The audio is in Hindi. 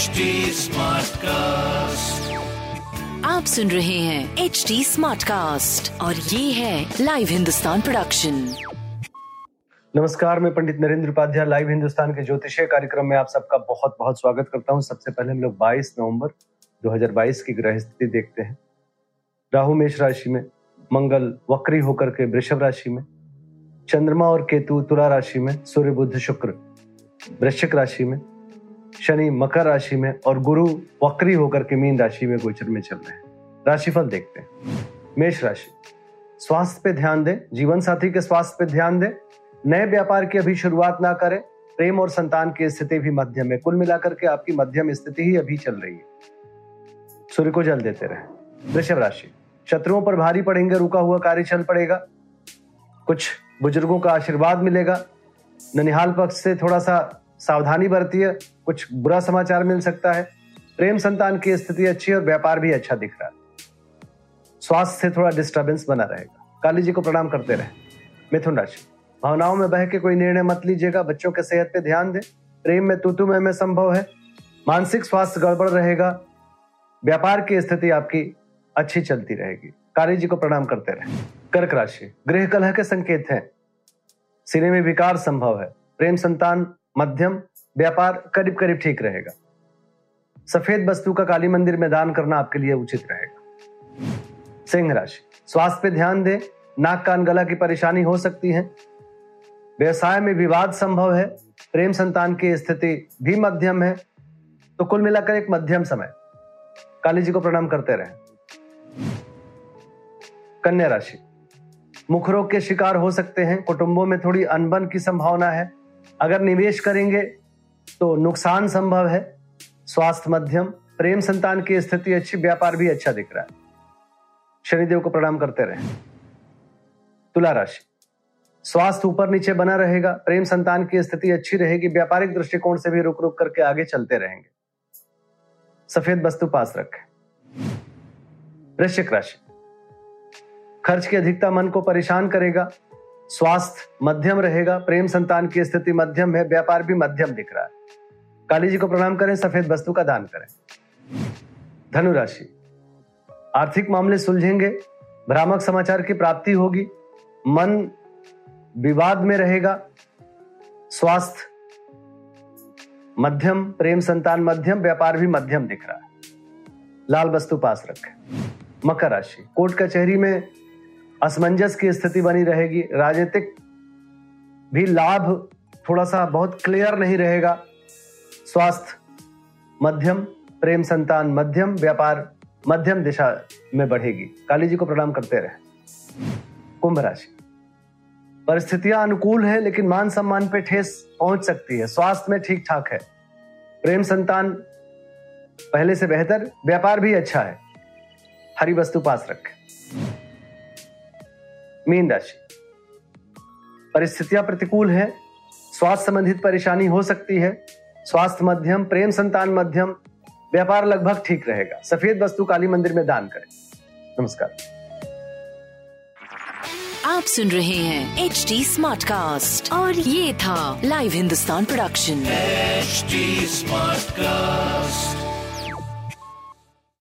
HD Smartcast. आप सुन रहे हैं एच डी स्मार्ट कास्ट और ये है लाइव हिंदुस्तान प्रोडक्शन नमस्कार मैं पंडित नरेंद्र उपाध्याय लाइव हिंदुस्तान के ज्योतिषीय कार्यक्रम में आप सबका बहुत बहुत स्वागत करता हूँ। सबसे पहले हम लोग 22 नवंबर 2022 की ग्रह स्थिति देखते हैं। राहु मेष राशि में मंगल वक्री होकर के वृषभ राशि में चंद्रमा और केतु तुला राशि में सूर्य बुध शुक्र वृश्चिक राशि में शनि मकर राशि में और गुरु वक्री होकर के मीन राशि में गोचर में चल रहे हैं। राशिफल देखते हैं। मेष राशि। स्वास्थ्य पे ध्यान दें, जीवन साथी के स्वास्थ्य पे ध्यान दें। नए व्यापार की अभी शुरुआत ना करें। प्रेम और संतान की स्थिति भी मध्यम है कुल मिलाकर के आपकी मध्यम स्थिति ही अभी चल रही है। सूर्य को जल देते रहे। वृषभ राशि। शत्रुओं पर भारी पड़ेंगे, रुका हुआ कार्य चल पड़ेगा। कुछ बुज़ुर्गों का आशीर्वाद मिलेगा। ननिहाल पक्ष से थोड़ा सा सावधानी बरतिए कुछ बुरा समाचार मिल सकता है। प्रेम संतान की स्थिति अच्छी और व्यापार भी अच्छा दिख रहा है। स्वास्थ्य से थोड़ा डिस्टरबेंस बना रहेगा। काली जी को प्रणाम करते रहे। मिथुन राशि भावनाओं में बह के कोई निर्णय मत लीजिएगा। बच्चों के सेहत पे ध्यान दें। प्रेम में तुतु में, में संभव है। मानसिक स्वास्थ्य गड़बड़ रहेगा। व्यापार की स्थिति आपकी अच्छी चलती रहेगी। काली जी को प्रणाम करते रहे। कर्क राशि गृह कलह के संकेत हैं। सिने में विकार संभव है। प्रेम संतान मध्यम, व्यापार करीब करीब ठीक रहेगा। सफ़ेद वस्तु का काली मंदिर में दान करना आपके लिए उचित रहेगा। सिंह राशि, स्वास्थ्य पे ध्यान दें नाक कान गला की परेशानी हो सकती है। व्यवसाय में विवाद संभव है, प्रेम संतान की स्थिति भी मध्यम है तो कुल मिलाकर एक मध्यम समय। काली जी को प्रणाम करते रहे। कन्या राशि मुख रोग के शिकार हो सकते हैं, कुटुंबों में थोड़ी अनबन की संभावना है अगर निवेश करेंगे तो नुकसान संभव है, स्वास्थ्य मध्यम, प्रेम संतान की स्थिति अच्छी, व्यापार भी अच्छा दिख रहा है। शनिदेव को प्रणाम करते रहे। तुला राशि। स्वास्थ्य ऊपर नीचे बना रहेगा, प्रेम संतान की स्थिति अच्छी रहेगी, व्यापारिक दृष्टिकोण से भी रुक रुक करके आगे चलते रहेंगे। सफ़ेद वस्तु पास रखें। वृश्चिक राशि। खर्च की अधिकता मन को परेशान करेगा स्वास्थ्य मध्यम रहेगा, प्रेम संतान की स्थिति मध्यम है, व्यापार भी मध्यम दिख रहा है। काली जी को प्रणाम करें, सफ़ेद वस्तु का दान करें। धनु राशि आर्थिक मामले सुलझेंगे, भ्रामक समाचार की प्राप्ति होगी, मन विवाद में रहेगा, स्वास्थ्य मध्यम, प्रेम संतान मध्यम, व्यापार भी मध्यम दिख रहा है। लाल वस्तु पास रखें। मकर राशि कोर्ट कचहरी में असमंजस की स्थिति बनी रहेगी। राजनीतिक भी लाभ थोड़ा सा बहुत क्लियर नहीं रहेगा। स्वास्थ्य मध्यम, प्रेम संतान मध्यम, व्यापार मध्यम दिशा में बढ़ेगी। काली जी को प्रणाम करते रहे। कुंभ राशि। परिस्थितियाँ अनुकूल है, लेकिन मान सम्मान पे ठेस पहुँच सकती है। स्वास्थ्य में ठीक ठाक है। प्रेम संतान पहले से बेहतर, व्यापार भी अच्छा है। हरी वस्तु पास रखें। मीन राशि परिस्थितियाँ प्रतिकूल है स्वास्थ्य संबंधित परेशानी हो सकती है स्वास्थ्य मध्यम प्रेम संतान मध्यम व्यापार लगभग ठीक रहेगा। सफ़ेद वस्तु काली मंदिर में दान करें। नमस्कार। आप सुन रहे हैं एच डी स्मार्ट कास्ट और ये था live Hindustan production HD Smartcast.